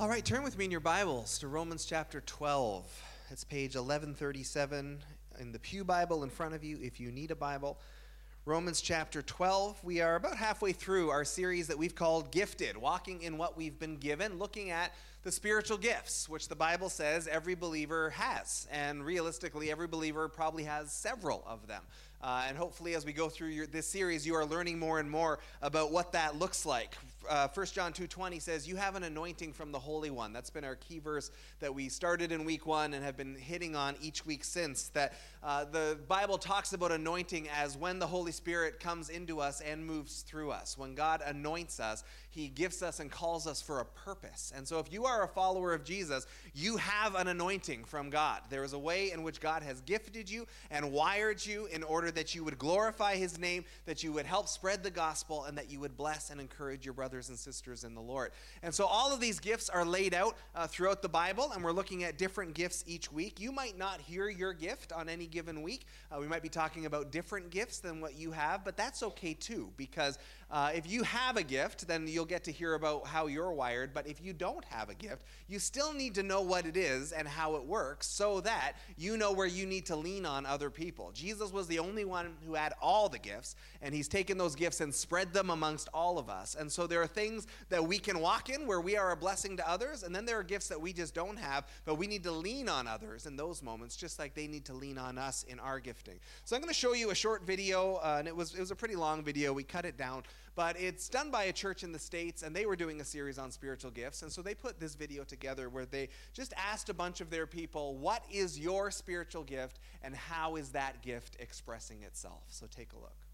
All right, turn with me in your Bibles to Romans chapter 12. It's page 1137 in the Pew Bible in front of you if you need a Bible. Romans chapter 12. We are about halfway through our series that we've called Gifted, walking in what we've been given, looking at the spiritual gifts, which the Bible says every believer has. And realistically, every believer probably has several of them. Uh, and hopefully, as we go through your, this series, you are learning more and more about what that looks like. Uh, 1 John 2.20 says, You have an anointing from the Holy One. That's been our key verse that we started in week one and have been hitting on each week since. That uh, the Bible talks about anointing as when the Holy Spirit comes into us and moves through us. When God anoints us, He gifts us and calls us for a purpose. And so, if you are a follower of Jesus, you have an anointing from God. There is a way in which God has gifted you and wired you in order that you would glorify his name, that you would help spread the gospel, and that you would bless and encourage your brothers and sisters in the Lord. And so all of these gifts are laid out uh, throughout the Bible, and we're looking at different gifts each week. You might not hear your gift on any given week. Uh, we might be talking about different gifts than what you have, but that's okay too, because uh, if you have a gift, then you'll get to hear about how you're wired. But if you don't have a gift, you still need to know what it is and how it works so that you know where you need to lean on other people. Jesus was the only one who had all the gifts, and he's taken those gifts and spread them amongst all of us. And so there are things that we can walk in where we are a blessing to others, and then there are gifts that we just don't have, but we need to lean on others in those moments, just like they need to lean on us in our gifting. So I'm going to show you a short video, uh, and it was it was a pretty long video. We cut it down, but it's done by a church in the states, and they were doing a series on spiritual gifts, and so they put this video together where they just asked a bunch of their people, "What is your spiritual gift, and how is that gift expressing itself. So take a look.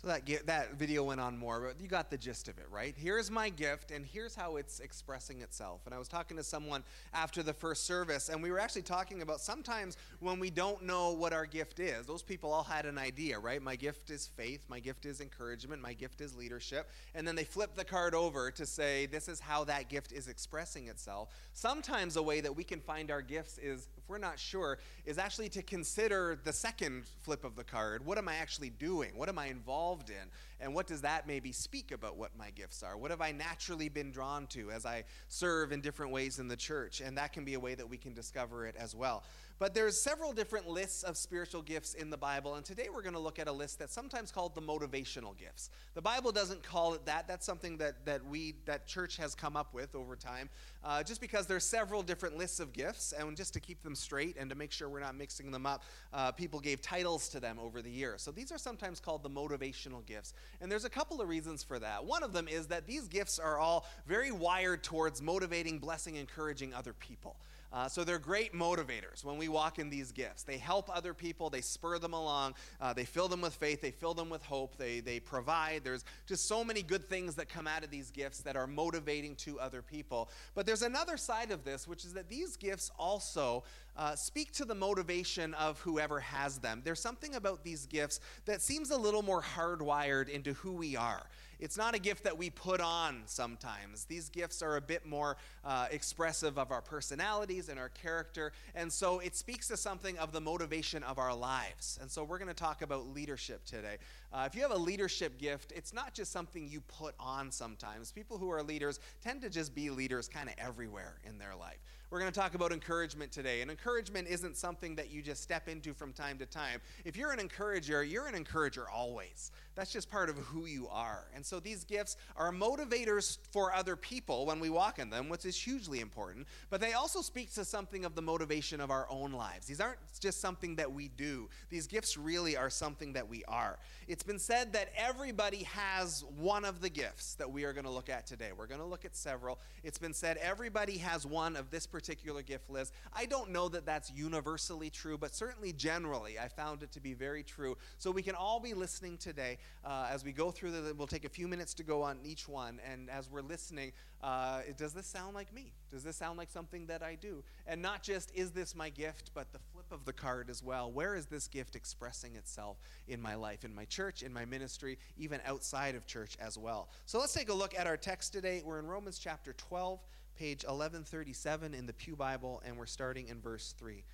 So that, that video went on more, but you got the gist of it, right? Here's my gift, and here's how it's expressing itself. And I was talking to someone after the first service, and we were actually talking about sometimes when we don't know what our gift is. Those people all had an idea, right? My gift is faith, my gift is encouragement, my gift is leadership. And then they flip the card over to say, this is how that gift is expressing itself. Sometimes a way that we can find our gifts is, we're not sure, is actually to consider the second flip of the card. What am I actually doing? What am I involved in? And what does that maybe speak about what my gifts are? What have I naturally been drawn to as I serve in different ways in the church? And that can be a way that we can discover it as well. But there's several different lists of spiritual gifts in the Bible, and today we're going to look at a list that's sometimes called the motivational gifts. The Bible doesn't call it that. That's something that, that we that church has come up with over time, uh, just because there's several different lists of gifts, and just to keep them straight and to make sure we're not mixing them up, uh, people gave titles to them over the years. So these are sometimes called the motivational gifts, and there's a couple of reasons for that. One of them is that these gifts are all very wired towards motivating, blessing, encouraging other people. Uh, so they're great motivators when we walk in these gifts. They help other people, they spur them along, uh, they fill them with faith, they fill them with hope, they, they provide. There's just so many good things that come out of these gifts that are motivating to other people. But there's another side of this, which is that these gifts also uh, speak to the motivation of whoever has them. There's something about these gifts that seems a little more hardwired into who we are. It's not a gift that we put on sometimes. These gifts are a bit more uh, expressive of our personalities and our character. And so it speaks to something of the motivation of our lives. And so we're going to talk about leadership today. Uh, if you have a leadership gift, it's not just something you put on sometimes. People who are leaders tend to just be leaders kind of everywhere in their life. We're going to talk about encouragement today. And encouragement isn't something that you just step into from time to time. If you're an encourager, you're an encourager always. That's just part of who you are. And so these gifts are motivators for other people when we walk in them, which is hugely important. But they also speak to something of the motivation of our own lives. These aren't just something that we do, these gifts really are something that we are. It's been said that everybody has one of the gifts that we are going to look at today. We're going to look at several. It's been said everybody has one of this particular gift list. I don't know that that's universally true, but certainly generally, I found it to be very true. So we can all be listening today uh, as we go through the, we'll take a few minutes to go on each one. And as we're listening, uh, does this sound like me? Does this sound like something that I do? And not just, is this my gift, but the flip of the card as well. Where is this gift expressing itself in my life, in my church, in my ministry, even outside of church as well? So let's take a look at our text today. We're in Romans chapter 12, page 1137 in the Pew Bible, and we're starting in verse 3.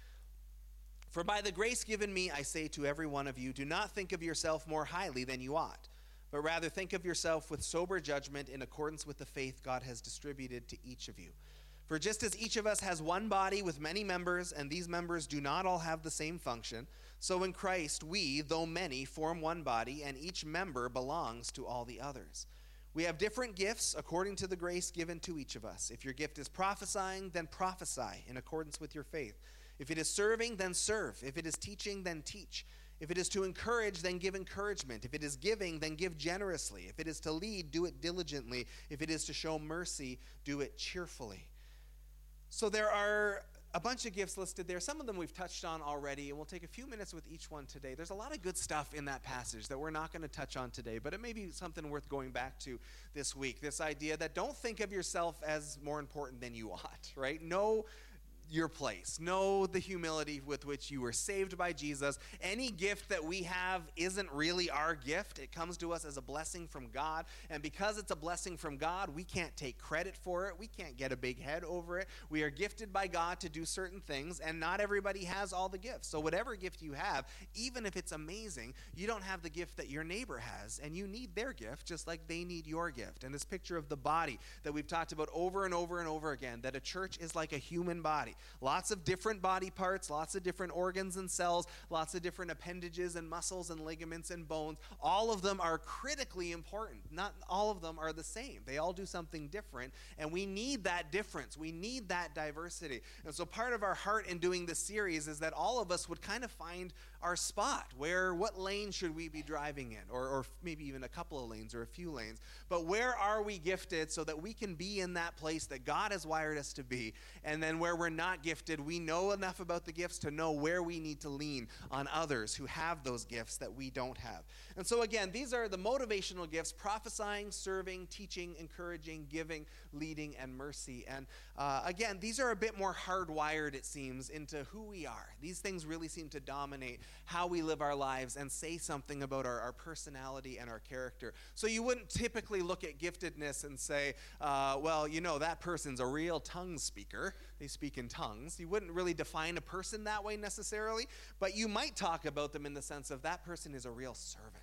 For by the grace given me, I say to every one of you, do not think of yourself more highly than you ought but rather think of yourself with sober judgment in accordance with the faith God has distributed to each of you. For just as each of us has one body with many members, and these members do not all have the same function, so in Christ we, though many, form one body, and each member belongs to all the others. We have different gifts according to the grace given to each of us. If your gift is prophesying, then prophesy in accordance with your faith. If it is serving, then serve. If it is teaching, then teach. If it is to encourage, then give encouragement. If it is giving, then give generously. If it is to lead, do it diligently. If it is to show mercy, do it cheerfully. So there are a bunch of gifts listed there. Some of them we've touched on already, and we'll take a few minutes with each one today. There's a lot of good stuff in that passage that we're not going to touch on today, but it may be something worth going back to this week. This idea that don't think of yourself as more important than you ought, right? Know your place. Know the humility with which you were saved by Jesus. Any gift that we have isn't really our gift, it comes to us as a blessing from God. And because it's a blessing from God, we can't take credit for it. We can't get a big head over it. We are gifted by God to do certain things, and not everybody has all the gifts. So, whatever gift you have, even if it's amazing, you don't have the gift that your neighbor has, and you need their gift just like they need your gift. And this picture of the body that we've talked about over and over and over again that a church is like a human body. Lots of different body parts, lots of different organs and cells, lots of different appendages and muscles and ligaments and bones. All of them are critically important. Not all of them are the same. They all do something different, and we need that difference. We need that diversity. And so part of our heart in doing this series is that all of us would kind of find our spot where what lane should we be driving in? Or, or maybe even a couple of lanes or a few lanes. But where are we gifted so that we can be in that place that god has wired us to be? And then where we're not gifted we know enough about the gifts to know where we need to lean on others who have those gifts that we don't have. And so again these are the motivational gifts prophesying serving teaching encouraging giving leading and mercy. And uh, again these are a bit more hardwired it seems into who we are. These things really seem to dominate how we live our lives and say something about our, our personality and our character. So you wouldn't typically look at giftedness and say, uh, well, you know, that person's a real tongue speaker. They speak in tongues. You wouldn't really define a person that way necessarily, but you might talk about them in the sense of that person is a real servant.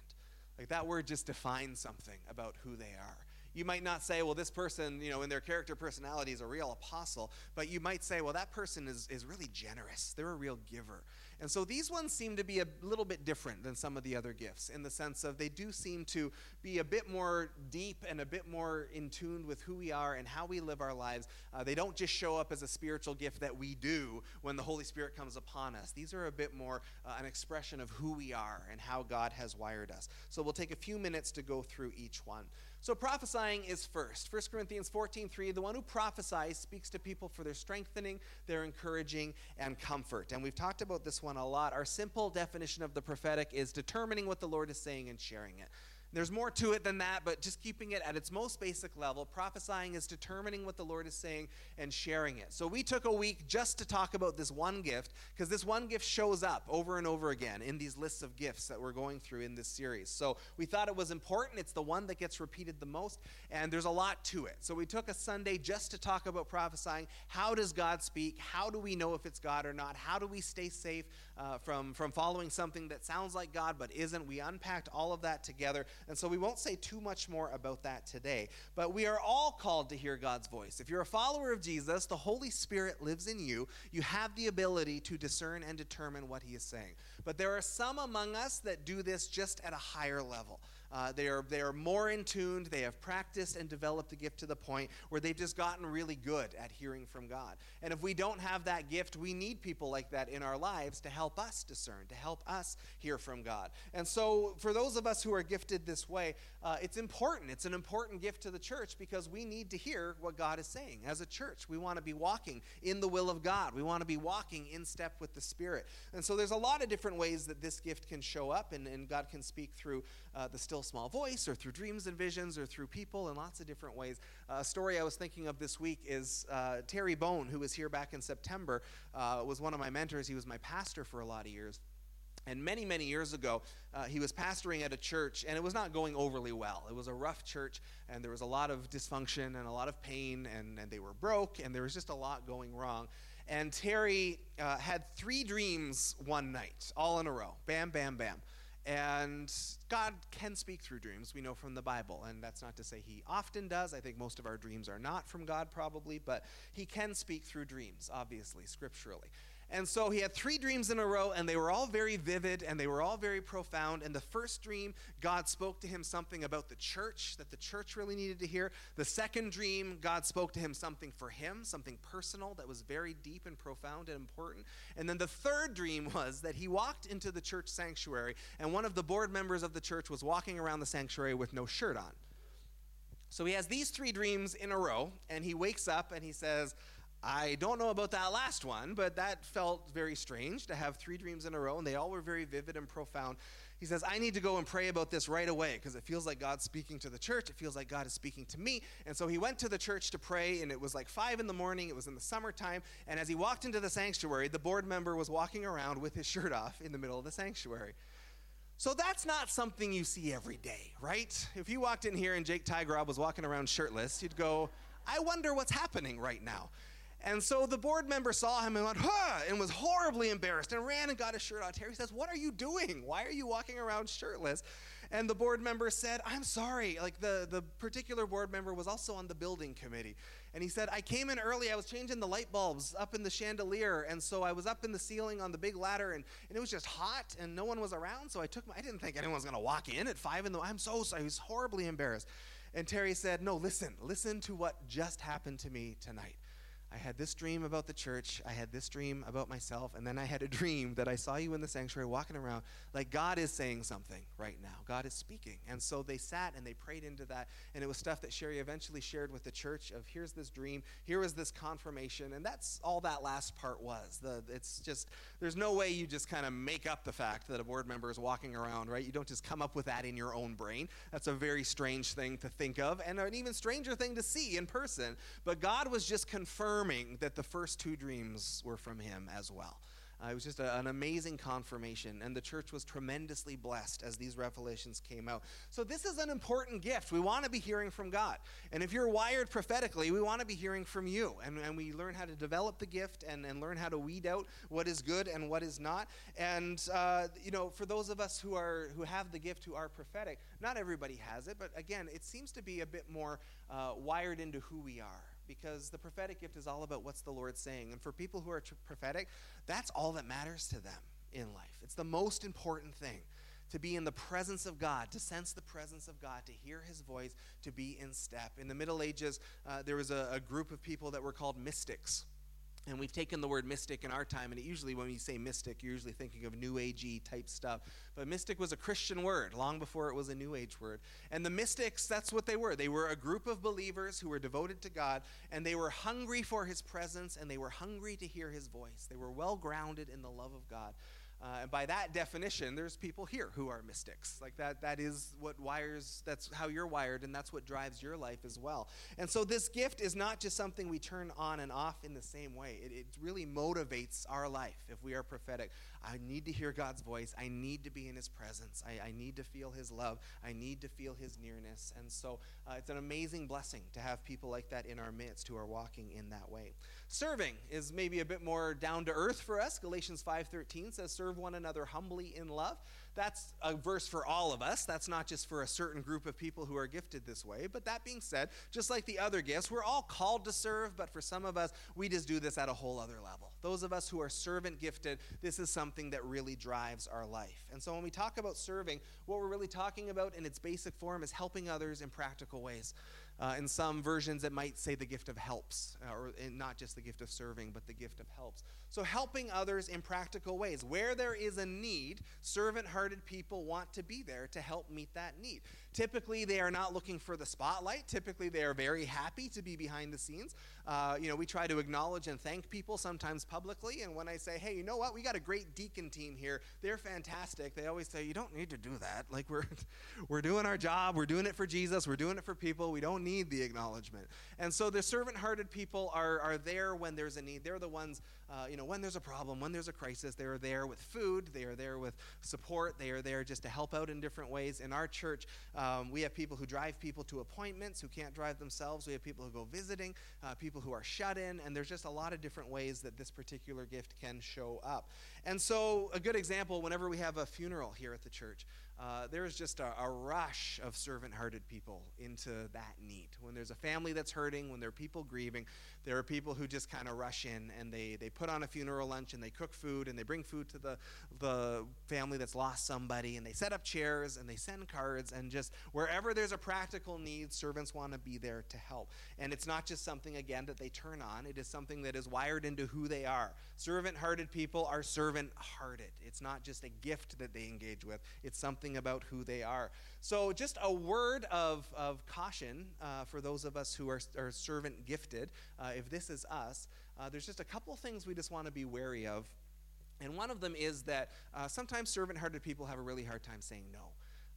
Like that word just defines something about who they are. You might not say, well, this person, you know, in their character personality is a real apostle, but you might say, well, that person is, is really generous. They're a real giver. And so these ones seem to be a little bit different than some of the other gifts in the sense of they do seem to be a bit more deep and a bit more in tune with who we are and how we live our lives. Uh, they don't just show up as a spiritual gift that we do when the Holy Spirit comes upon us. These are a bit more uh, an expression of who we are and how God has wired us. So we'll take a few minutes to go through each one. So prophesying is first. 1 Corinthians 14:3, the one who prophesies speaks to people for their strengthening, their encouraging, and comfort. And we've talked about this one a lot. Our simple definition of the prophetic is determining what the Lord is saying and sharing it. There's more to it than that, but just keeping it at its most basic level, prophesying is determining what the Lord is saying and sharing it. So we took a week just to talk about this one gift, because this one gift shows up over and over again in these lists of gifts that we're going through in this series. So we thought it was important. It's the one that gets repeated the most, and there's a lot to it. So we took a Sunday just to talk about prophesying. How does God speak? How do we know if it's God or not? How do we stay safe uh, from, from following something that sounds like God but isn't? We unpacked all of that together. And so we won't say too much more about that today. But we are all called to hear God's voice. If you're a follower of Jesus, the Holy Spirit lives in you. You have the ability to discern and determine what he is saying. But there are some among us that do this just at a higher level. Uh, they, are, they are more in tuned. They have practiced and developed the gift to the point where they've just gotten really good at hearing from God. And if we don't have that gift, we need people like that in our lives to help us discern, to help us hear from God. And so, for those of us who are gifted this way, uh, it's important. It's an important gift to the church because we need to hear what God is saying. As a church, we want to be walking in the will of God, we want to be walking in step with the Spirit. And so, there's a lot of different ways that this gift can show up, and, and God can speak through uh, the still small voice or through dreams and visions or through people in lots of different ways. Uh, a story I was thinking of this week is uh, Terry Bone, who was here back in September, uh, was one of my mentors. He was my pastor for a lot of years. And many, many years ago, uh, he was pastoring at a church, and it was not going overly well. It was a rough church, and there was a lot of dysfunction and a lot of pain, and, and they were broke, and there was just a lot going wrong. And Terry uh, had three dreams one night, all in a row bam, bam, bam. And God can speak through dreams, we know from the Bible. And that's not to say He often does. I think most of our dreams are not from God, probably, but He can speak through dreams, obviously, scripturally. And so he had three dreams in a row, and they were all very vivid and they were all very profound. And the first dream, God spoke to him something about the church that the church really needed to hear. The second dream, God spoke to him something for him, something personal that was very deep and profound and important. And then the third dream was that he walked into the church sanctuary, and one of the board members of the church was walking around the sanctuary with no shirt on. So he has these three dreams in a row, and he wakes up and he says, I don't know about that last one, but that felt very strange to have three dreams in a row, and they all were very vivid and profound. He says, I need to go and pray about this right away because it feels like God's speaking to the church. It feels like God is speaking to me. And so he went to the church to pray, and it was like five in the morning. It was in the summertime. And as he walked into the sanctuary, the board member was walking around with his shirt off in the middle of the sanctuary. So that's not something you see every day, right? If you walked in here and Jake Tygrob was walking around shirtless, you'd go, I wonder what's happening right now. And so the board member saw him and went, huh, and was horribly embarrassed and ran and got his shirt on. Terry says, What are you doing? Why are you walking around shirtless? And the board member said, I'm sorry. Like the, the particular board member was also on the building committee. And he said, I came in early. I was changing the light bulbs up in the chandelier. And so I was up in the ceiling on the big ladder and, and it was just hot and no one was around. So I took my, I didn't think anyone was going to walk in at five in the, I'm so sorry. I was horribly embarrassed. And Terry said, No, listen, listen to what just happened to me tonight. I had this dream about the church. I had this dream about myself. And then I had a dream that I saw you in the sanctuary walking around. Like God is saying something right now. God is speaking. And so they sat and they prayed into that. And it was stuff that Sherry eventually shared with the church of here's this dream, here was this confirmation. And that's all that last part was. The, it's just, there's no way you just kind of make up the fact that a board member is walking around, right? You don't just come up with that in your own brain. That's a very strange thing to think of and an even stranger thing to see in person. But God was just confirming confirming that the first two dreams were from him as well. Uh, it was just a, an amazing confirmation, and the church was tremendously blessed as these revelations came out. So, this is an important gift. We want to be hearing from God. And if you're wired prophetically, we want to be hearing from you. And, and we learn how to develop the gift and, and learn how to weed out what is good and what is not. And, uh, you know, for those of us who, are, who have the gift who are prophetic, not everybody has it, but again, it seems to be a bit more uh, wired into who we are because the prophetic gift is all about what's the Lord saying. And for people who are tr- prophetic, that's all that matters to them in life. It's the most important thing to be in the presence of God, to sense the presence of God, to hear his voice, to be in step. In the Middle Ages, uh, there was a, a group of people that were called mystics. And we've taken the word mystic in our time, and usually, when we say mystic, you're usually thinking of New Agey type stuff. But mystic was a Christian word long before it was a New Age word. And the mystics, that's what they were. They were a group of believers who were devoted to God, and they were hungry for His presence, and they were hungry to hear His voice. They were well grounded in the love of God. Uh, and by that definition, there's people here who are mystics. Like that, that is what wires, that's how you're wired, and that's what drives your life as well. And so this gift is not just something we turn on and off in the same way. It, it really motivates our life if we are prophetic. I need to hear God's voice. I need to be in His presence. I, I need to feel His love. I need to feel His nearness. And so uh, it's an amazing blessing to have people like that in our midst who are walking in that way. Serving is maybe a bit more down to earth for us. Galatians 5:13 says, "Serve one another humbly in love." That's a verse for all of us. That's not just for a certain group of people who are gifted this way. But that being said, just like the other gifts, we're all called to serve, but for some of us, we just do this at a whole other level. Those of us who are servant gifted, this is something that really drives our life. And so when we talk about serving, what we're really talking about in its basic form is helping others in practical ways. Uh, in some versions, it might say the gift of helps, uh, or not just the gift of serving, but the gift of helps. So, helping others in practical ways. Where there is a need, servant hearted people want to be there to help meet that need. Typically, they are not looking for the spotlight. Typically, they are very happy to be behind the scenes. Uh, you know, we try to acknowledge and thank people sometimes publicly. And when I say, hey, you know what? We got a great deacon team here. They're fantastic. They always say, you don't need to do that. Like, we're, we're doing our job. We're doing it for Jesus. We're doing it for people. We don't need the acknowledgement. And so the servant hearted people are, are there when there's a need. They're the ones, uh, you know, when there's a problem, when there's a crisis, they are there with food. They are there with support. They are there just to help out in different ways. In our church, Um, we have people who drive people to appointments who can't drive themselves. We have people who go visiting, uh, people who are shut in, and there's just a lot of different ways that this particular gift can show up. And so, a good example whenever we have a funeral here at the church, uh, there's just a, a, rush of servant hearted people into that need. When there's a family that's hurting, when there are people grieving, there are people who just kind of rush in and they, they put on a funeral lunch and they cook food and they bring food to the, the family that's lost somebody and they set up chairs and they send cards and just wherever there's a practical need, servants want to be there to help. And it's not just something, again, that they turn on, it is something that is wired into who they are. Servant hearted people are servant hearted. It's not just a gift that they engage with, it's something about who they are. So, just a word of, of caution uh, for those of us who are, are servant gifted. Uh, if this is us, uh, there's just a couple things we just want to be wary of. And one of them is that uh, sometimes servant hearted people have a really hard time saying no.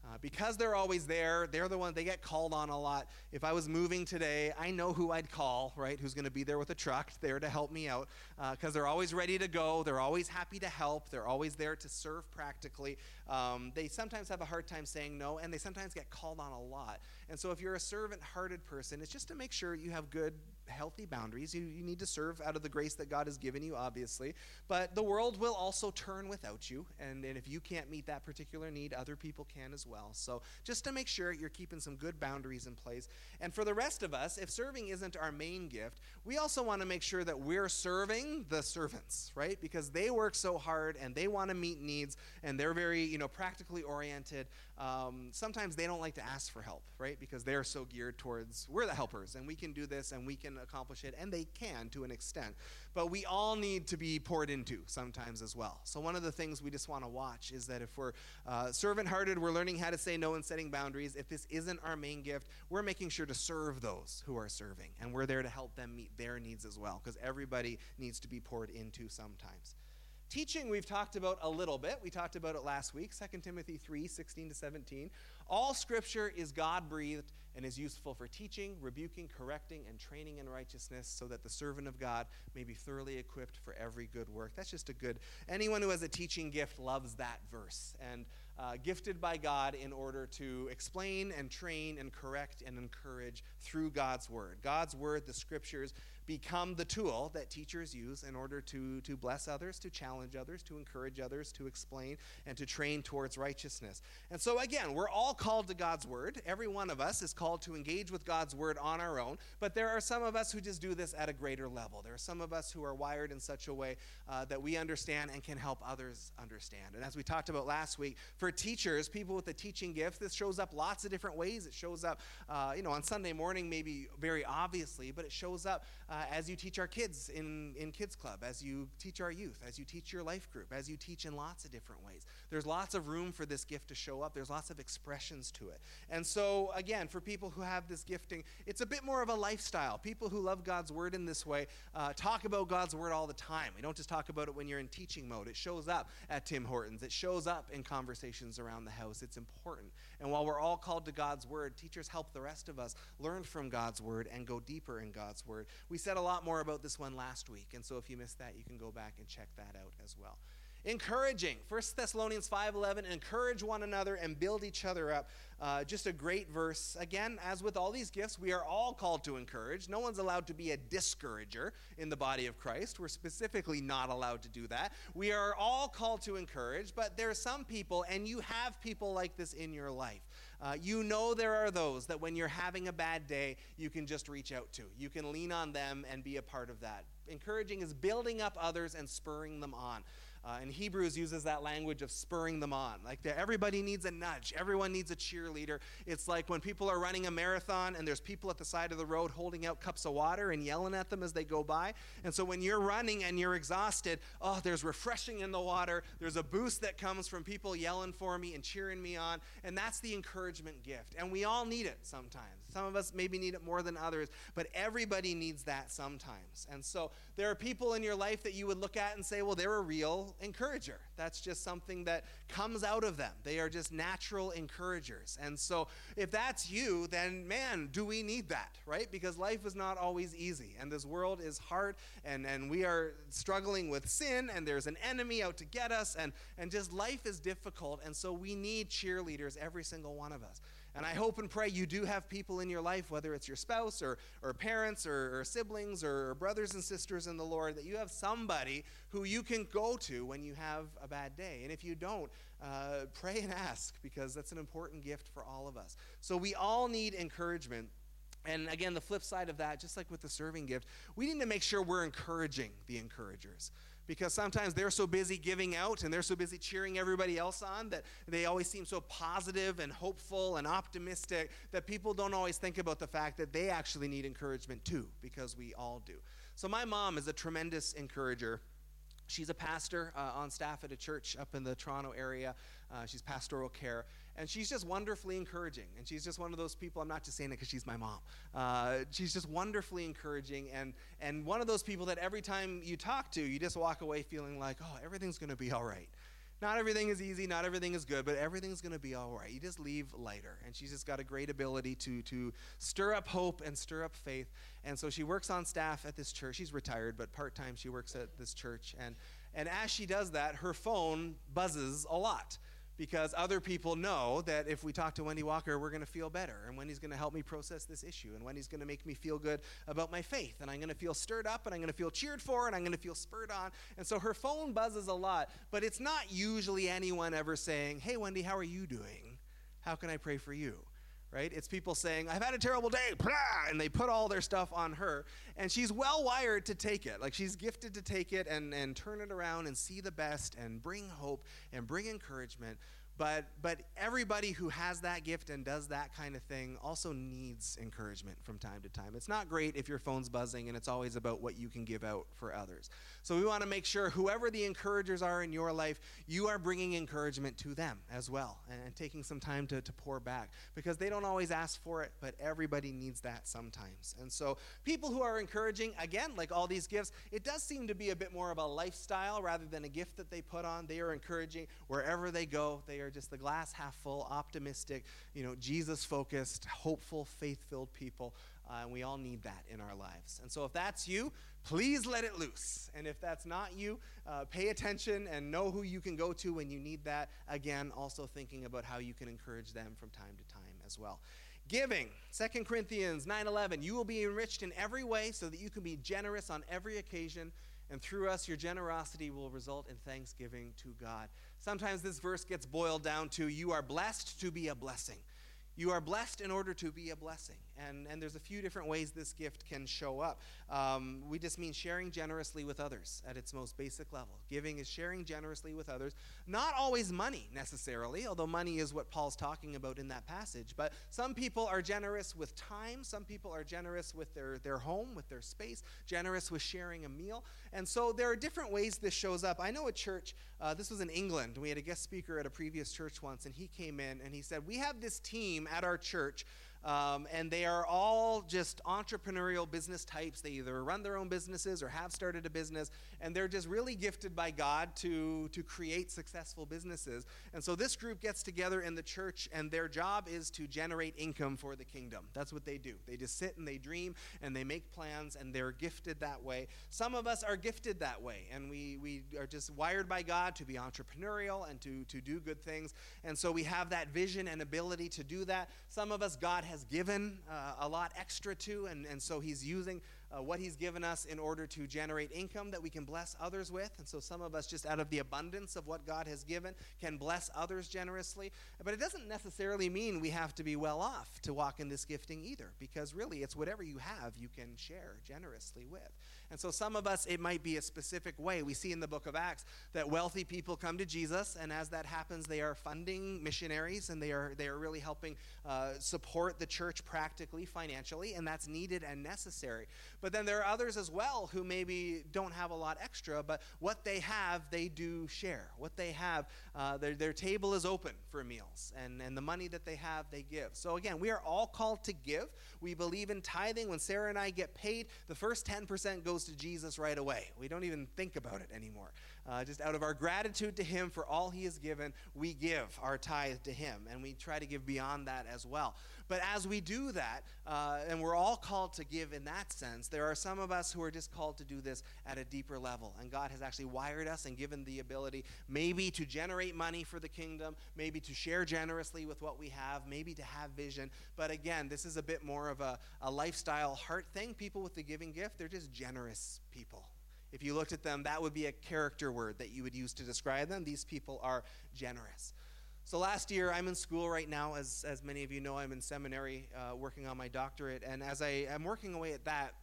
Uh, because they're always there, they're the one they get called on a lot. If I was moving today, I know who I'd call, right? Who's going to be there with a truck, there to help me out, because uh, they're always ready to go. They're always happy to help. They're always there to serve practically. Um, they sometimes have a hard time saying no, and they sometimes get called on a lot. And so, if you're a servant-hearted person, it's just to make sure you have good healthy boundaries. You, you need to serve out of the grace that God has given you, obviously. But the world will also turn without you. And, and if you can't meet that particular need, other people can as well. So just to make sure you're keeping some good boundaries in place. And for the rest of us, if serving isn't our main gift, we also want to make sure that we're serving the servants, right? Because they work so hard and they want to meet needs and they're very, you know, practically oriented. Um, sometimes they don't like to ask for help, right? Because they're so geared towards, we're the helpers and we can do this and we can accomplish it, and they can to an extent. But we all need to be poured into sometimes as well. So, one of the things we just want to watch is that if we're uh, servant hearted, we're learning how to say no and setting boundaries. If this isn't our main gift, we're making sure to serve those who are serving, and we're there to help them meet their needs as well, because everybody needs to be poured into sometimes. Teaching, we've talked about a little bit. We talked about it last week, 2 Timothy 3 16 to 17. All scripture is God breathed and is useful for teaching, rebuking, correcting, and training in righteousness, so that the servant of God may be thoroughly equipped for every good work. That's just a good. Anyone who has a teaching gift loves that verse. And uh, gifted by God in order to explain and train and correct and encourage through God's word. God's word, the scriptures, become the tool that teachers use in order to, to bless others, to challenge others, to encourage others, to explain, and to train towards righteousness. And so, again, we're all called to God's word. Every one of us is called to engage with God's word on our own, but there are some of us who just do this at a greater level. There are some of us who are wired in such a way uh, that we understand and can help others understand. And as we talked about last week, for teachers, people with a teaching gift, this shows up lots of different ways. It shows up, uh, you know, on Sunday morning, maybe very obviously, but it shows up uh, as you teach our kids in, in Kids Club, as you teach our youth, as you teach your life group, as you teach in lots of different ways. There's lots of room for this gift to show up, there's lots of expressions to it. And so, again, for people who have this gifting, it's a bit more of a lifestyle. People who love God's Word in this way uh, talk about God's Word all the time. We don't just talk about it when you're in teaching mode, it shows up at Tim Hortons, it shows up in conversations around the house. It's important. And while we're all called to God's Word, teachers help the rest of us learn from God's Word and go deeper in God's Word. We said a lot more about this one last week, and so if you missed that, you can go back and check that out as well. Encouraging. 1 thessalonians 5.11 encourage one another and build each other up. Uh, just a great verse. Again as with all these gifts we are all called to encourage. No one's allowed to be a discourager in the body of christ. We're specifically not allowed to do that. We are all called to encourage but there are some people and you have people like this in your life uh, you know there are those that when you're having a bad day, you can just reach out to. You can lean on them and be a part of that. Encouraging is building up others and spurring them on. Uh, and Hebrews uses that language of spurring them on. Like everybody needs a nudge, everyone needs a cheerleader. It's like when people are running a marathon and there's people at the side of the road holding out cups of water and yelling at them as they go by. And so when you're running and you're exhausted, oh, there's refreshing in the water. There's a boost that comes from people yelling for me and cheering me on. And that's the encouragement gift. And we all need it sometimes. Some of us maybe need it more than others, but everybody needs that sometimes. And so there are people in your life that you would look at and say, well, they're a real encourager. That's just something that comes out of them. They are just natural encouragers. And so if that's you, then man, do we need that, right? Because life is not always easy, and this world is hard, and, and we are struggling with sin, and there's an enemy out to get us, and, and just life is difficult. And so we need cheerleaders, every single one of us. And I hope and pray you do have people in your life, whether it's your spouse or, or parents or, or siblings or brothers and sisters in the Lord, that you have somebody who you can go to when you have a bad day. And if you don't, uh, pray and ask because that's an important gift for all of us. So we all need encouragement. And again, the flip side of that, just like with the serving gift, we need to make sure we're encouraging the encouragers. Because sometimes they're so busy giving out and they're so busy cheering everybody else on that they always seem so positive and hopeful and optimistic that people don't always think about the fact that they actually need encouragement too, because we all do. So, my mom is a tremendous encourager. She's a pastor uh, on staff at a church up in the Toronto area. Uh, she's pastoral care. And she's just wonderfully encouraging. And she's just one of those people, I'm not just saying it because she's my mom. Uh, she's just wonderfully encouraging and, and one of those people that every time you talk to, you just walk away feeling like, oh, everything's going to be all right. Not everything is easy, not everything is good, but everything's going to be all right. You just leave lighter. And she's just got a great ability to, to stir up hope and stir up faith. And so she works on staff at this church. She's retired, but part time she works at this church. And, and as she does that, her phone buzzes a lot because other people know that if we talk to Wendy Walker, we're going to feel better. And Wendy's going to help me process this issue. And Wendy's going to make me feel good about my faith. And I'm going to feel stirred up and I'm going to feel cheered for and I'm going to feel spurred on. And so her phone buzzes a lot, but it's not usually anyone ever saying, Hey, Wendy, how are you doing? How can I pray for you? Right? It's people saying, I've had a terrible day, and they put all their stuff on her. And she's well wired to take it. Like she's gifted to take it and, and turn it around and see the best and bring hope and bring encouragement. But, but everybody who has that gift and does that kind of thing also needs encouragement from time to time. It's not great if your phone's buzzing and it's always about what you can give out for others. So we want to make sure whoever the encouragers are in your life, you are bringing encouragement to them as well and, and taking some time to, to pour back because they don't always ask for it, but everybody needs that sometimes. And so people who are encouraging, again, like all these gifts, it does seem to be a bit more of a lifestyle rather than a gift that they put on. They are encouraging wherever they go. They are just the glass half full, optimistic, you know, Jesus focused, hopeful, faith filled people. Uh, and we all need that in our lives. And so if that's you, please let it loose. And if that's not you, uh, pay attention and know who you can go to when you need that. Again, also thinking about how you can encourage them from time to time as well. Giving, 2 Corinthians 9:11, you will be enriched in every way so that you can be generous on every occasion and through us, your generosity will result in thanksgiving to God. Sometimes this verse gets boiled down to you are blessed to be a blessing. You are blessed in order to be a blessing. And, and there's a few different ways this gift can show up. Um, we just mean sharing generously with others at its most basic level. Giving is sharing generously with others. Not always money necessarily, although money is what Paul's talking about in that passage. But some people are generous with time, some people are generous with their, their home, with their space, generous with sharing a meal. And so there are different ways this shows up. I know a church, uh, this was in England. We had a guest speaker at a previous church once, and he came in and he said, We have this team at our church um, and they are all just entrepreneurial business types. They either run their own businesses or have started a business, and they're just really gifted by God to, to create successful businesses. And so this group gets together in the church, and their job is to generate income for the kingdom. That's what they do. They just sit and they dream and they make plans, and they're gifted that way. Some of us are gifted that way, and we, we are just wired by God to be entrepreneurial and to, to do good things. And so we have that vision and ability to do that. Some of us, God has has given uh, a lot extra to, and, and so he's using uh, what he's given us in order to generate income that we can bless others with. And so some of us, just out of the abundance of what God has given, can bless others generously. But it doesn't necessarily mean we have to be well off to walk in this gifting either, because really it's whatever you have you can share generously with. And so some of us, it might be a specific way. We see in the book of Acts that wealthy people come to Jesus, and as that happens, they are funding missionaries and they are, they are really helping uh, support the church practically, financially, and that's needed and necessary. But then there are others as well who maybe don't have a lot extra, but what they have, they do share. What they have, uh, their, their table is open for meals, and, and the money that they have, they give. So again, we are all called to give. We believe in tithing. When Sarah and I get paid, the first 10% goes to Jesus right away. We don't even think about it anymore. Uh, just out of our gratitude to Him for all He has given, we give our tithe to Him, and we try to give beyond that as well. But as we do that, uh, and we're all called to give in that sense, there are some of us who are just called to do this at a deeper level. And God has actually wired us and given the ability maybe to generate money for the kingdom, maybe to share generously with what we have, maybe to have vision. But again, this is a bit more of a, a lifestyle heart thing. People with the giving gift, they're just generous people. If you looked at them, that would be a character word that you would use to describe them. These people are generous. So last year, I'm in school right now. As, as many of you know, I'm in seminary uh, working on my doctorate. And as I am working away at that,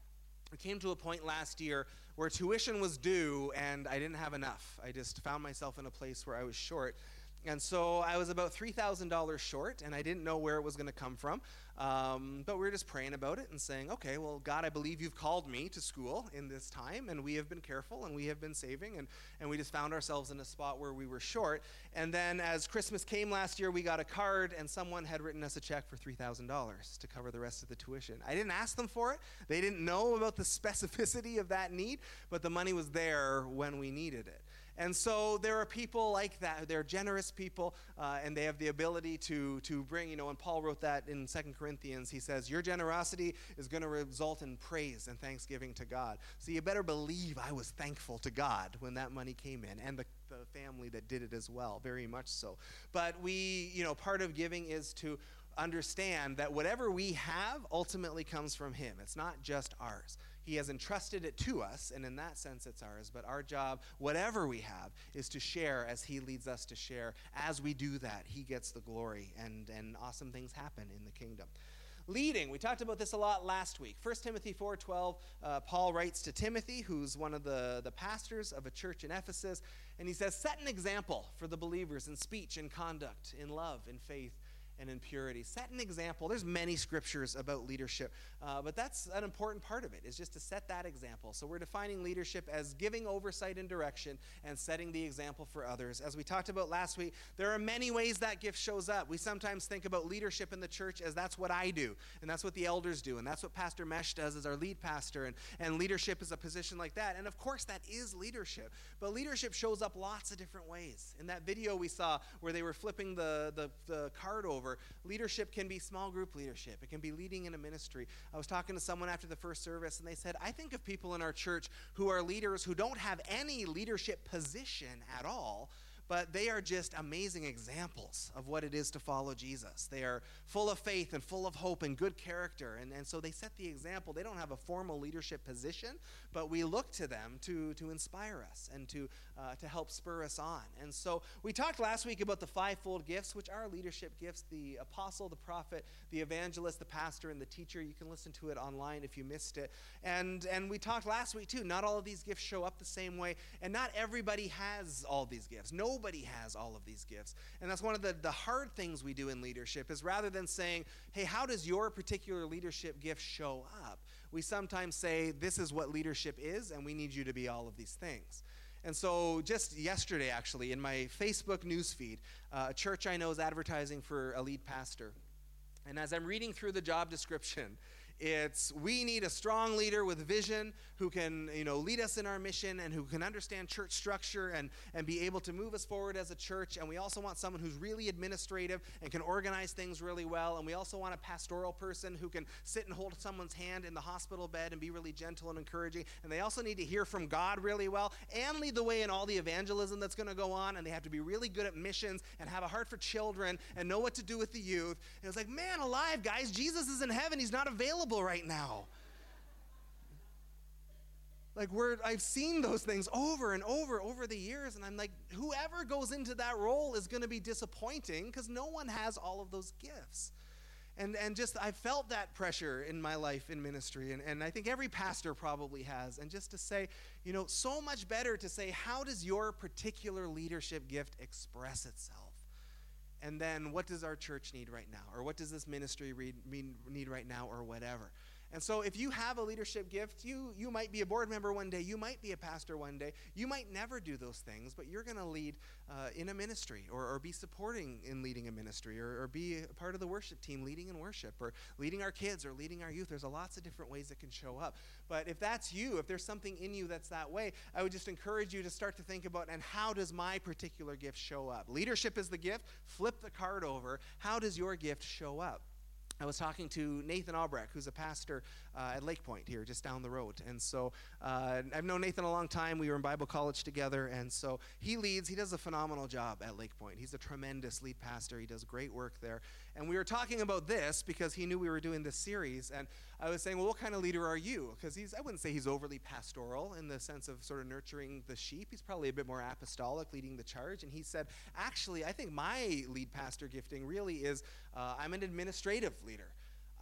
I came to a point last year where tuition was due and I didn't have enough. I just found myself in a place where I was short. And so I was about $3,000 short, and I didn't know where it was going to come from. Um, but we were just praying about it and saying, okay, well, God, I believe you've called me to school in this time, and we have been careful and we have been saving, and, and we just found ourselves in a spot where we were short. And then as Christmas came last year, we got a card, and someone had written us a check for $3,000 to cover the rest of the tuition. I didn't ask them for it, they didn't know about the specificity of that need, but the money was there when we needed it. And so there are people like that. They're generous people, uh, and they have the ability to, to bring, you know, and Paul wrote that in Second Corinthians. He says, Your generosity is going to result in praise and thanksgiving to God. So you better believe I was thankful to God when that money came in, and the, the family that did it as well, very much so. But we, you know, part of giving is to understand that whatever we have ultimately comes from Him. It's not just ours. He has entrusted it to us, and in that sense, it's ours. But our job, whatever we have, is to share as He leads us to share. As we do that, He gets the glory, and, and awesome things happen in the kingdom leading we talked about this a lot last week 1 timothy 4.12 uh, paul writes to timothy who's one of the, the pastors of a church in ephesus and he says set an example for the believers in speech and conduct in love in faith and in purity. Set an example. There's many scriptures about leadership, uh, but that's an important part of it, is just to set that example. So we're defining leadership as giving oversight and direction and setting the example for others. As we talked about last week, there are many ways that gift shows up. We sometimes think about leadership in the church as that's what I do, and that's what the elders do, and that's what Pastor Mesh does as our lead pastor, and, and leadership is a position like that. And of course, that is leadership. But leadership shows up lots of different ways. In that video we saw where they were flipping the, the, the card over, Leadership can be small group leadership, it can be leading in a ministry. I was talking to someone after the first service, and they said, I think of people in our church who are leaders who don't have any leadership position at all but they are just amazing examples of what it is to follow Jesus. They are full of faith and full of hope and good character. And, and so they set the example. They don't have a formal leadership position, but we look to them to, to inspire us and to, uh, to help spur us on. And so we talked last week about the fivefold gifts, which are leadership gifts the apostle, the prophet, the evangelist, the pastor, and the teacher. You can listen to it online if you missed it. And, and we talked last week too. Not all of these gifts show up the same way, and not everybody has all these gifts. Nobody has all of these gifts. And that's one of the, the hard things we do in leadership is rather than saying, hey, how does your particular leadership gift show up? We sometimes say, this is what leadership is, and we need you to be all of these things. And so, just yesterday, actually, in my Facebook newsfeed, uh, a church I know is advertising for a lead pastor. And as I'm reading through the job description, it's we need a strong leader with vision who can, you know, lead us in our mission and who can understand church structure and, and be able to move us forward as a church. And we also want someone who's really administrative and can organize things really well. And we also want a pastoral person who can sit and hold someone's hand in the hospital bed and be really gentle and encouraging. And they also need to hear from God really well and lead the way in all the evangelism that's going to go on. And they have to be really good at missions and have a heart for children and know what to do with the youth. And it's like, man alive, guys, Jesus is in heaven. He's not available right now. Like we're I've seen those things over and over over the years and I'm like whoever goes into that role is going to be disappointing because no one has all of those gifts. And and just I felt that pressure in my life in ministry and, and I think every pastor probably has. And just to say, you know, so much better to say, how does your particular leadership gift express itself? And then what does our church need right now? Or what does this ministry need right now or whatever? And so if you have a leadership gift, you, you might be a board member one day, you might be a pastor one day, you might never do those things, but you're going to lead uh, in a ministry or, or be supporting in leading a ministry or, or be a part of the worship team leading in worship or leading our kids or leading our youth. There's a lots of different ways it can show up. But if that's you, if there's something in you that's that way, I would just encourage you to start to think about and how does my particular gift show up? Leadership is the gift. Flip the card over. How does your gift show up? I was talking to Nathan Albrecht, who's a pastor uh, at Lake Point here, just down the road. And so uh, I've known Nathan a long time. We were in Bible college together. And so he leads, he does a phenomenal job at Lake Point. He's a tremendous lead pastor. He does great work there. And we were talking about this because he knew we were doing this series. And I was saying, well, what kind of leader are you? Because he's, I wouldn't say he's overly pastoral in the sense of sort of nurturing the sheep. He's probably a bit more apostolic, leading the charge. And he said, actually, I think my lead pastor gifting really is uh, I'm an administrative leader.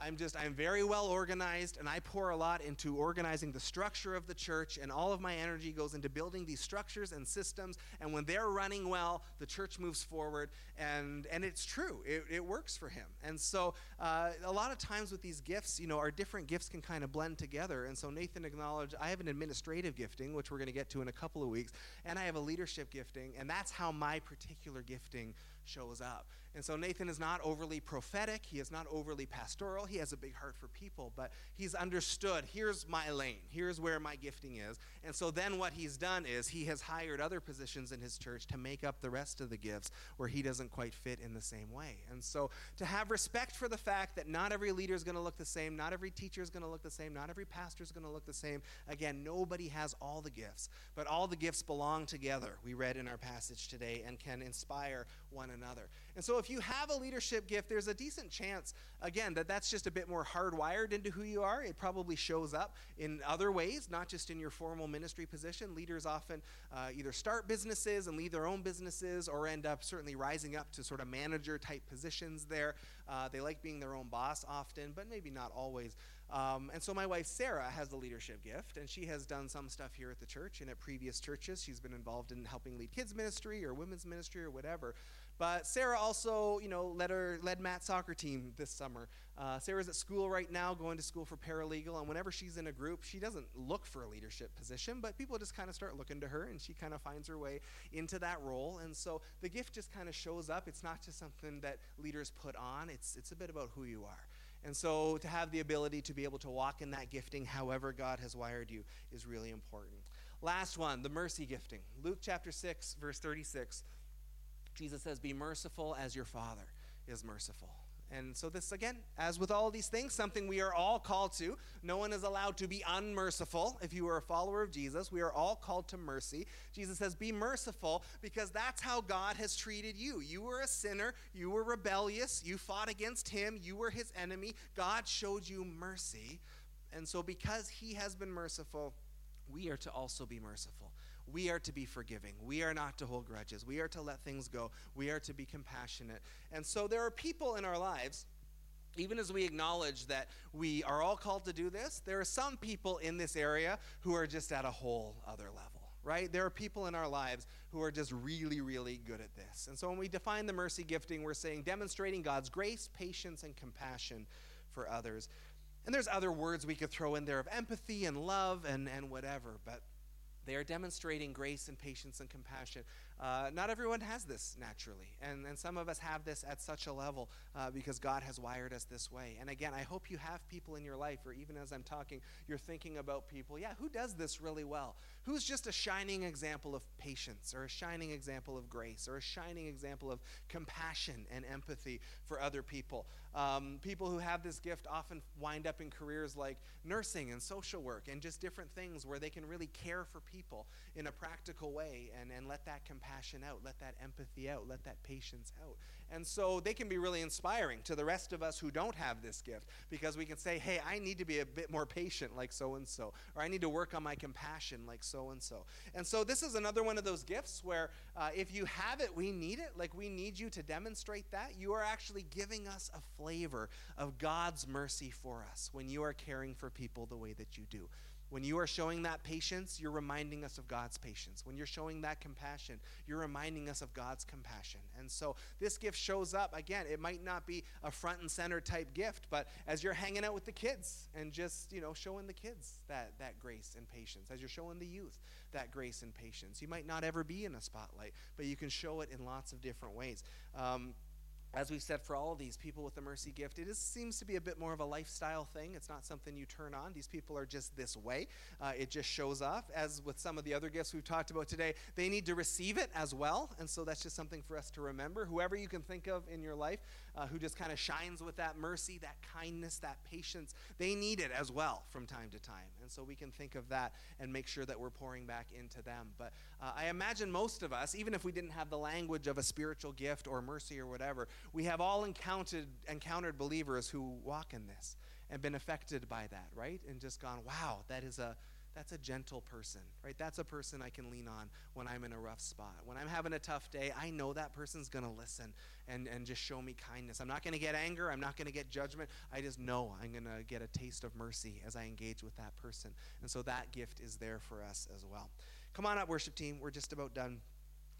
I'm just, I'm very well organized, and I pour a lot into organizing the structure of the church, and all of my energy goes into building these structures and systems. And when they're running well, the church moves forward, and, and it's true, it, it works for him. And so, uh, a lot of times with these gifts, you know, our different gifts can kind of blend together. And so, Nathan acknowledged, I have an administrative gifting, which we're going to get to in a couple of weeks, and I have a leadership gifting, and that's how my particular gifting shows up. And so Nathan is not overly prophetic, he is not overly pastoral, he has a big heart for people, but he's understood here's my lane, here's where my gifting is. And so then what he's done is he has hired other positions in his church to make up the rest of the gifts where he doesn't quite fit in the same way. And so to have respect for the fact that not every leader is going to look the same, not every teacher is going to look the same, not every pastor is going to look the same. Again, nobody has all the gifts, but all the gifts belong together, we read in our passage today, and can inspire one another. And so if you have a leadership gift, there's a decent chance, again, that that's just a bit more hardwired into who you are. It probably shows up in other ways, not just in your formal ministry position. Leaders often uh, either start businesses and lead their own businesses or end up certainly rising up to sort of manager type positions there. Uh, they like being their own boss often, but maybe not always. Um, and so my wife Sarah has the leadership gift, and she has done some stuff here at the church and at previous churches. She's been involved in helping lead kids ministry or women's ministry or whatever. But Sarah also, you know, led her led Matt's soccer team this summer. Uh, Sarah's at school right now, going to school for paralegal, and whenever she's in a group, she doesn't look for a leadership position, but people just kind of start looking to her, and she kind of finds her way into that role. And so the gift just kind of shows up. It's not just something that leaders put on. It's it's a bit about who you are. And so to have the ability to be able to walk in that gifting, however God has wired you, is really important. Last one, the mercy gifting. Luke chapter 6, verse 36. Jesus says, Be merciful as your Father is merciful. And so, this again, as with all these things, something we are all called to. No one is allowed to be unmerciful. If you are a follower of Jesus, we are all called to mercy. Jesus says, Be merciful because that's how God has treated you. You were a sinner, you were rebellious, you fought against Him, you were His enemy. God showed you mercy. And so, because He has been merciful, we are to also be merciful. We are to be forgiving. We are not to hold grudges. We are to let things go. We are to be compassionate. And so there are people in our lives, even as we acknowledge that we are all called to do this, there are some people in this area who are just at a whole other level, right? There are people in our lives who are just really, really good at this. And so when we define the mercy gifting, we're saying demonstrating God's grace, patience, and compassion for others. And there's other words we could throw in there of empathy and love and, and whatever, but they are demonstrating grace and patience and compassion. Uh, not everyone has this naturally, and, and some of us have this at such a level uh, because God has wired us this way. And again, I hope you have people in your life, or even as I'm talking, you're thinking about people. Yeah, who does this really well? Who's just a shining example of patience, or a shining example of grace, or a shining example of compassion and empathy for other people? Um, people who have this gift often wind up in careers like nursing and social work and just different things where they can really care for people in a practical way and, and let that compassion out, let that empathy out, let that patience out. And so they can be really inspiring to the rest of us who don't have this gift because we can say, hey, I need to be a bit more patient like so and so, or I need to work on my compassion like so and so. And so this is another one of those gifts where uh, if you have it, we need it. Like we need you to demonstrate that. You are actually giving us a flavor of God's mercy for us when you are caring for people the way that you do. When you are showing that patience, you're reminding us of God's patience. When you're showing that compassion, you're reminding us of God's compassion. And so this gift shows up. Again, it might not be a front and center type gift, but as you're hanging out with the kids and just, you know, showing the kids that, that grace and patience, as you're showing the youth that grace and patience. You might not ever be in a spotlight, but you can show it in lots of different ways. Um, as we've said for all these people with the mercy gift, it is, seems to be a bit more of a lifestyle thing. It's not something you turn on. These people are just this way. Uh, it just shows up. As with some of the other gifts we've talked about today, they need to receive it as well. And so that's just something for us to remember. Whoever you can think of in your life uh, who just kind of shines with that mercy, that kindness, that patience, they need it as well from time to time. And so we can think of that and make sure that we're pouring back into them. But uh, I imagine most of us, even if we didn't have the language of a spiritual gift or mercy or whatever, we have all encountered, encountered believers who walk in this and been affected by that, right? And just gone, wow, that is a that's a gentle person, right? That's a person I can lean on when I'm in a rough spot. When I'm having a tough day, I know that person's going to listen and, and just show me kindness. I'm not going to get anger. I'm not going to get judgment. I just know I'm going to get a taste of mercy as I engage with that person. And so that gift is there for us as well. Come on up, worship team. We're just about done.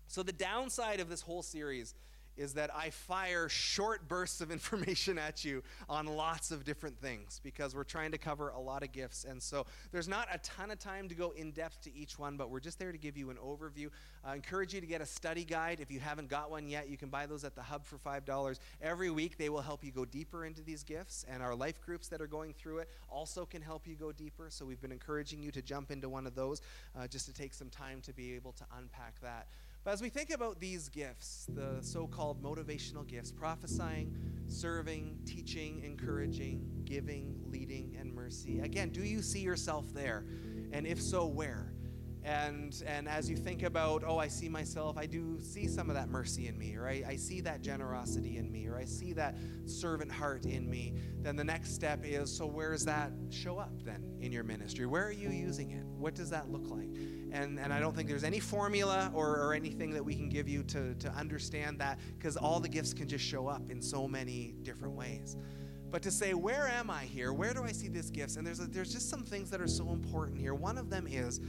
So, the downside of this whole series is that I fire short bursts of information at you on lots of different things because we're trying to cover a lot of gifts. And so there's not a ton of time to go in depth to each one, but we're just there to give you an overview. I encourage you to get a study guide. If you haven't got one yet, you can buy those at the Hub for $5. Every week, they will help you go deeper into these gifts, and our life groups that are going through it also can help you go deeper. So we've been encouraging you to jump into one of those uh, just to take some time to be able to unpack that. But as we think about these gifts, the so called motivational gifts prophesying, serving, teaching, encouraging, giving, leading, and mercy again, do you see yourself there? And if so, where? And, and as you think about, oh, I see myself, I do see some of that mercy in me, or I, I see that generosity in me, or I see that servant heart in me, then the next step is so where does that show up then in your ministry? Where are you using it? What does that look like? And, and I don't think there's any formula or, or anything that we can give you to, to understand that because all the gifts can just show up in so many different ways. But to say where am i here? Where do i see these gifts? And there's, a, there's just some things that are so important here. One of them is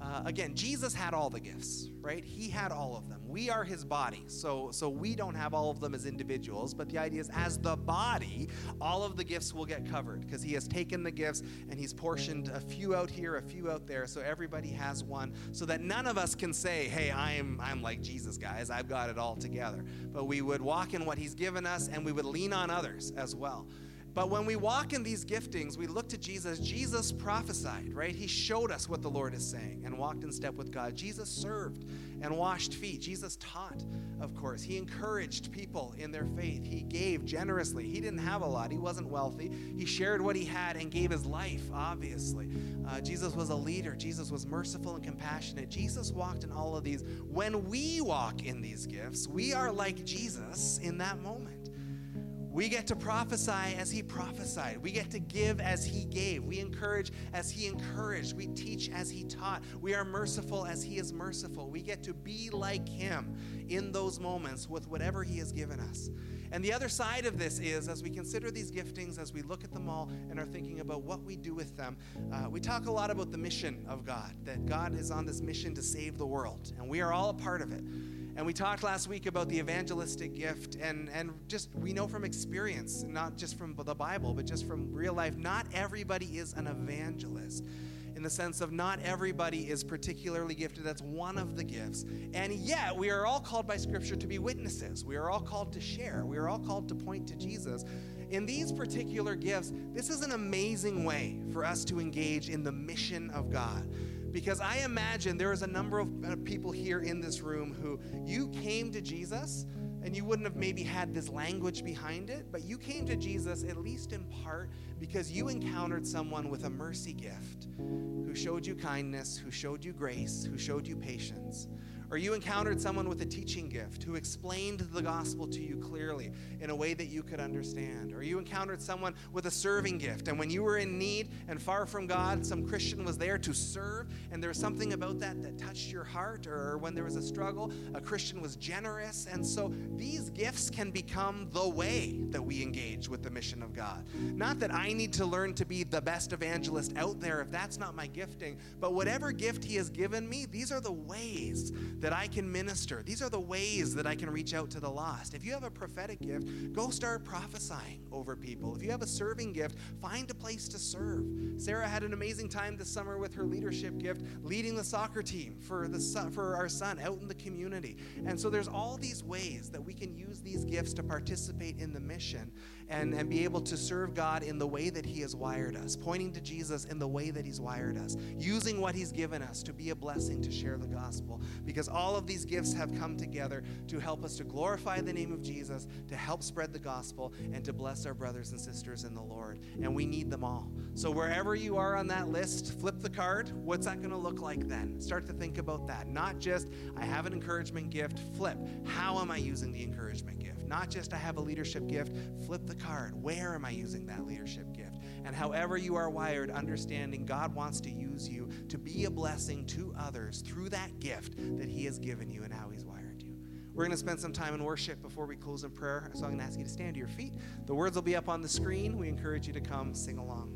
uh, again, Jesus had all the gifts, right? He had all of them. We are his body, so so we don't have all of them as individuals. But the idea is, as the body, all of the gifts will get covered because he has taken the gifts and he's portioned a few out here, a few out there, so everybody has one, so that none of us can say, "Hey, I'm I'm like Jesus, guys. I've got it all together." But we would walk in what he's given us, and we would lean on others as well. But when we walk in these giftings, we look to Jesus. Jesus prophesied, right? He showed us what the Lord is saying and walked in step with God. Jesus served and washed feet. Jesus taught, of course. He encouraged people in their faith. He gave generously. He didn't have a lot, he wasn't wealthy. He shared what he had and gave his life, obviously. Uh, Jesus was a leader. Jesus was merciful and compassionate. Jesus walked in all of these. When we walk in these gifts, we are like Jesus in that moment. We get to prophesy as he prophesied. We get to give as he gave. We encourage as he encouraged. We teach as he taught. We are merciful as he is merciful. We get to be like him in those moments with whatever he has given us. And the other side of this is, as we consider these giftings, as we look at them all and are thinking about what we do with them, uh, we talk a lot about the mission of God, that God is on this mission to save the world, and we are all a part of it. And we talked last week about the evangelistic gift, and, and just we know from experience, not just from the Bible, but just from real life, not everybody is an evangelist in the sense of not everybody is particularly gifted. That's one of the gifts. And yet, we are all called by Scripture to be witnesses. We are all called to share. We are all called to point to Jesus. In these particular gifts, this is an amazing way for us to engage in the mission of God because I imagine there is a number of uh, people here in this room who you came to Jesus and you wouldn't have maybe had this language behind it, but you came to Jesus at least in part because you encountered someone with a mercy gift who showed you kindness, who showed you grace, who showed you patience. Or you encountered someone with a teaching gift who explained the gospel to you clearly in a way that you could understand. Or you encountered someone with a serving gift, and when you were in need and far from God, some Christian was there to serve, and there was something about that that touched your heart. Or when there was a struggle, a Christian was generous. And so these gifts can become the way that we engage with the mission of God. Not that I need to learn to be the best evangelist out there if that's not my gifting, but whatever gift He has given me, these are the ways that I can minister. These are the ways that I can reach out to the lost. If you have a prophetic gift, go start prophesying over people. If you have a serving gift, find a place to serve. Sarah had an amazing time this summer with her leadership gift, leading the soccer team for the for our son out in the community. And so there's all these ways that we can use these gifts to participate in the mission and, and be able to serve God in the way that He has wired us, pointing to Jesus in the way that He's wired us, using what He's given us to be a blessing to share the gospel. Because all of these gifts have come together to help us to glorify the name of Jesus, to help spread the gospel, and to bless our brothers and sisters in the Lord. And we need them all. So wherever you are on that list, flip the card. What's that going to look like then? Start to think about that. Not just, I have an encouragement gift, flip. How am I using the encouragement gift? Not just I have a leadership gift, flip the card. Where am I using that leadership gift? And however you are wired, understanding God wants to use you to be a blessing to others through that gift that He has given you and how He's wired you. We're going to spend some time in worship before we close in prayer. So I'm going to ask you to stand to your feet. The words will be up on the screen. We encourage you to come sing along.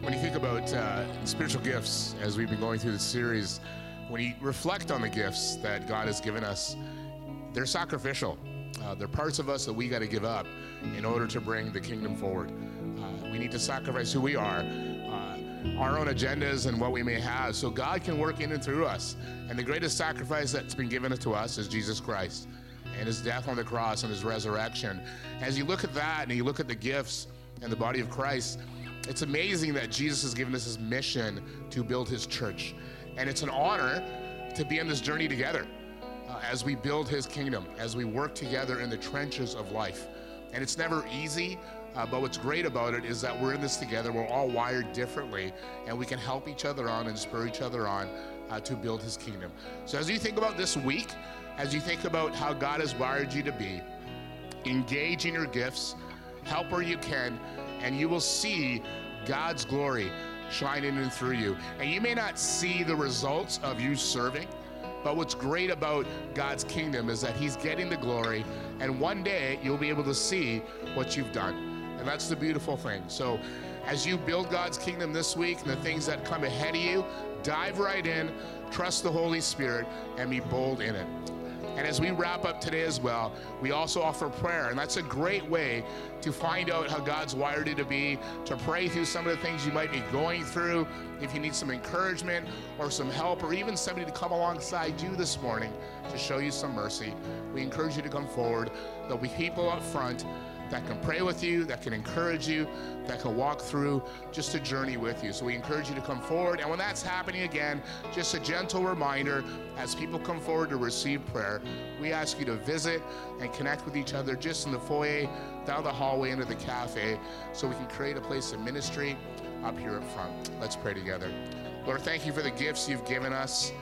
When you think about uh, spiritual gifts, as we've been going through this series, when you reflect on the gifts that God has given us, they're sacrificial. Uh, they're parts of us that we got to give up in order to bring the kingdom forward. Uh, we need to sacrifice who we are, our own agendas, and what we may have, so God can work in and through us. And the greatest sacrifice that's been given to us is Jesus Christ and his death on the cross and his resurrection. As you look at that and you look at the gifts and the body of Christ, it's amazing that Jesus has given us his mission to build his church. And it's an honor to be on this journey together uh, as we build his kingdom, as we work together in the trenches of life. And it's never easy, uh, but what's great about it is that we're in this together. We're all wired differently, and we can help each other on and spur each other on uh, to build his kingdom. So as you think about this week, as you think about how God has wired you to be, engage in your gifts, help where you can, and you will see God's glory shining in through you. And you may not see the results of you serving but what's great about God's kingdom is that He's getting the glory, and one day you'll be able to see what you've done. And that's the beautiful thing. So, as you build God's kingdom this week and the things that come ahead of you, dive right in, trust the Holy Spirit, and be bold in it. And as we wrap up today as well, we also offer prayer. And that's a great way to find out how God's wired you to be, to pray through some of the things you might be going through. If you need some encouragement or some help, or even somebody to come alongside you this morning to show you some mercy, we encourage you to come forward. There'll be people up front that can pray with you, that can encourage you, that can walk through just a journey with you. So we encourage you to come forward. And when that's happening again, just a gentle reminder as people come forward to receive prayer, we ask you to visit and connect with each other just in the foyer, down the hallway, into the cafe, so we can create a place of ministry up here up front. Let's pray together. Lord, thank you for the gifts you've given us.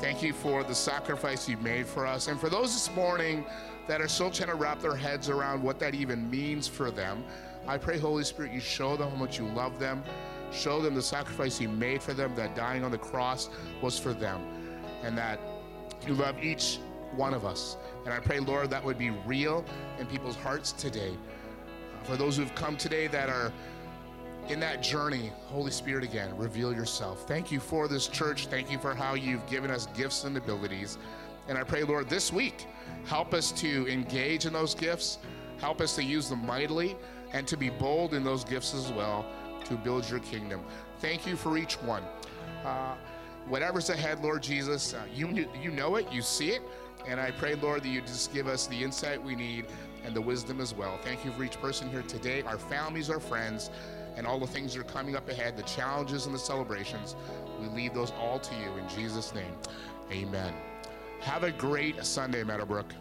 Thank you for the sacrifice you've made for us. And for those this morning, that are still trying to wrap their heads around what that even means for them. I pray, Holy Spirit, you show them how much you love them. Show them the sacrifice you made for them, that dying on the cross was for them, and that you love each one of us. And I pray, Lord, that would be real in people's hearts today. Uh, for those who've come today that are in that journey, Holy Spirit, again, reveal yourself. Thank you for this church. Thank you for how you've given us gifts and abilities. And I pray, Lord, this week, help us to engage in those gifts, help us to use them mightily, and to be bold in those gifts as well to build your kingdom. Thank you for each one. Uh, whatever's ahead, Lord Jesus, uh, you, you know it, you see it, and I pray, Lord, that you just give us the insight we need and the wisdom as well. Thank you for each person here today, our families, our friends, and all the things that are coming up ahead, the challenges and the celebrations. We leave those all to you in Jesus' name. Amen. Have a great Sunday, Meadowbrook.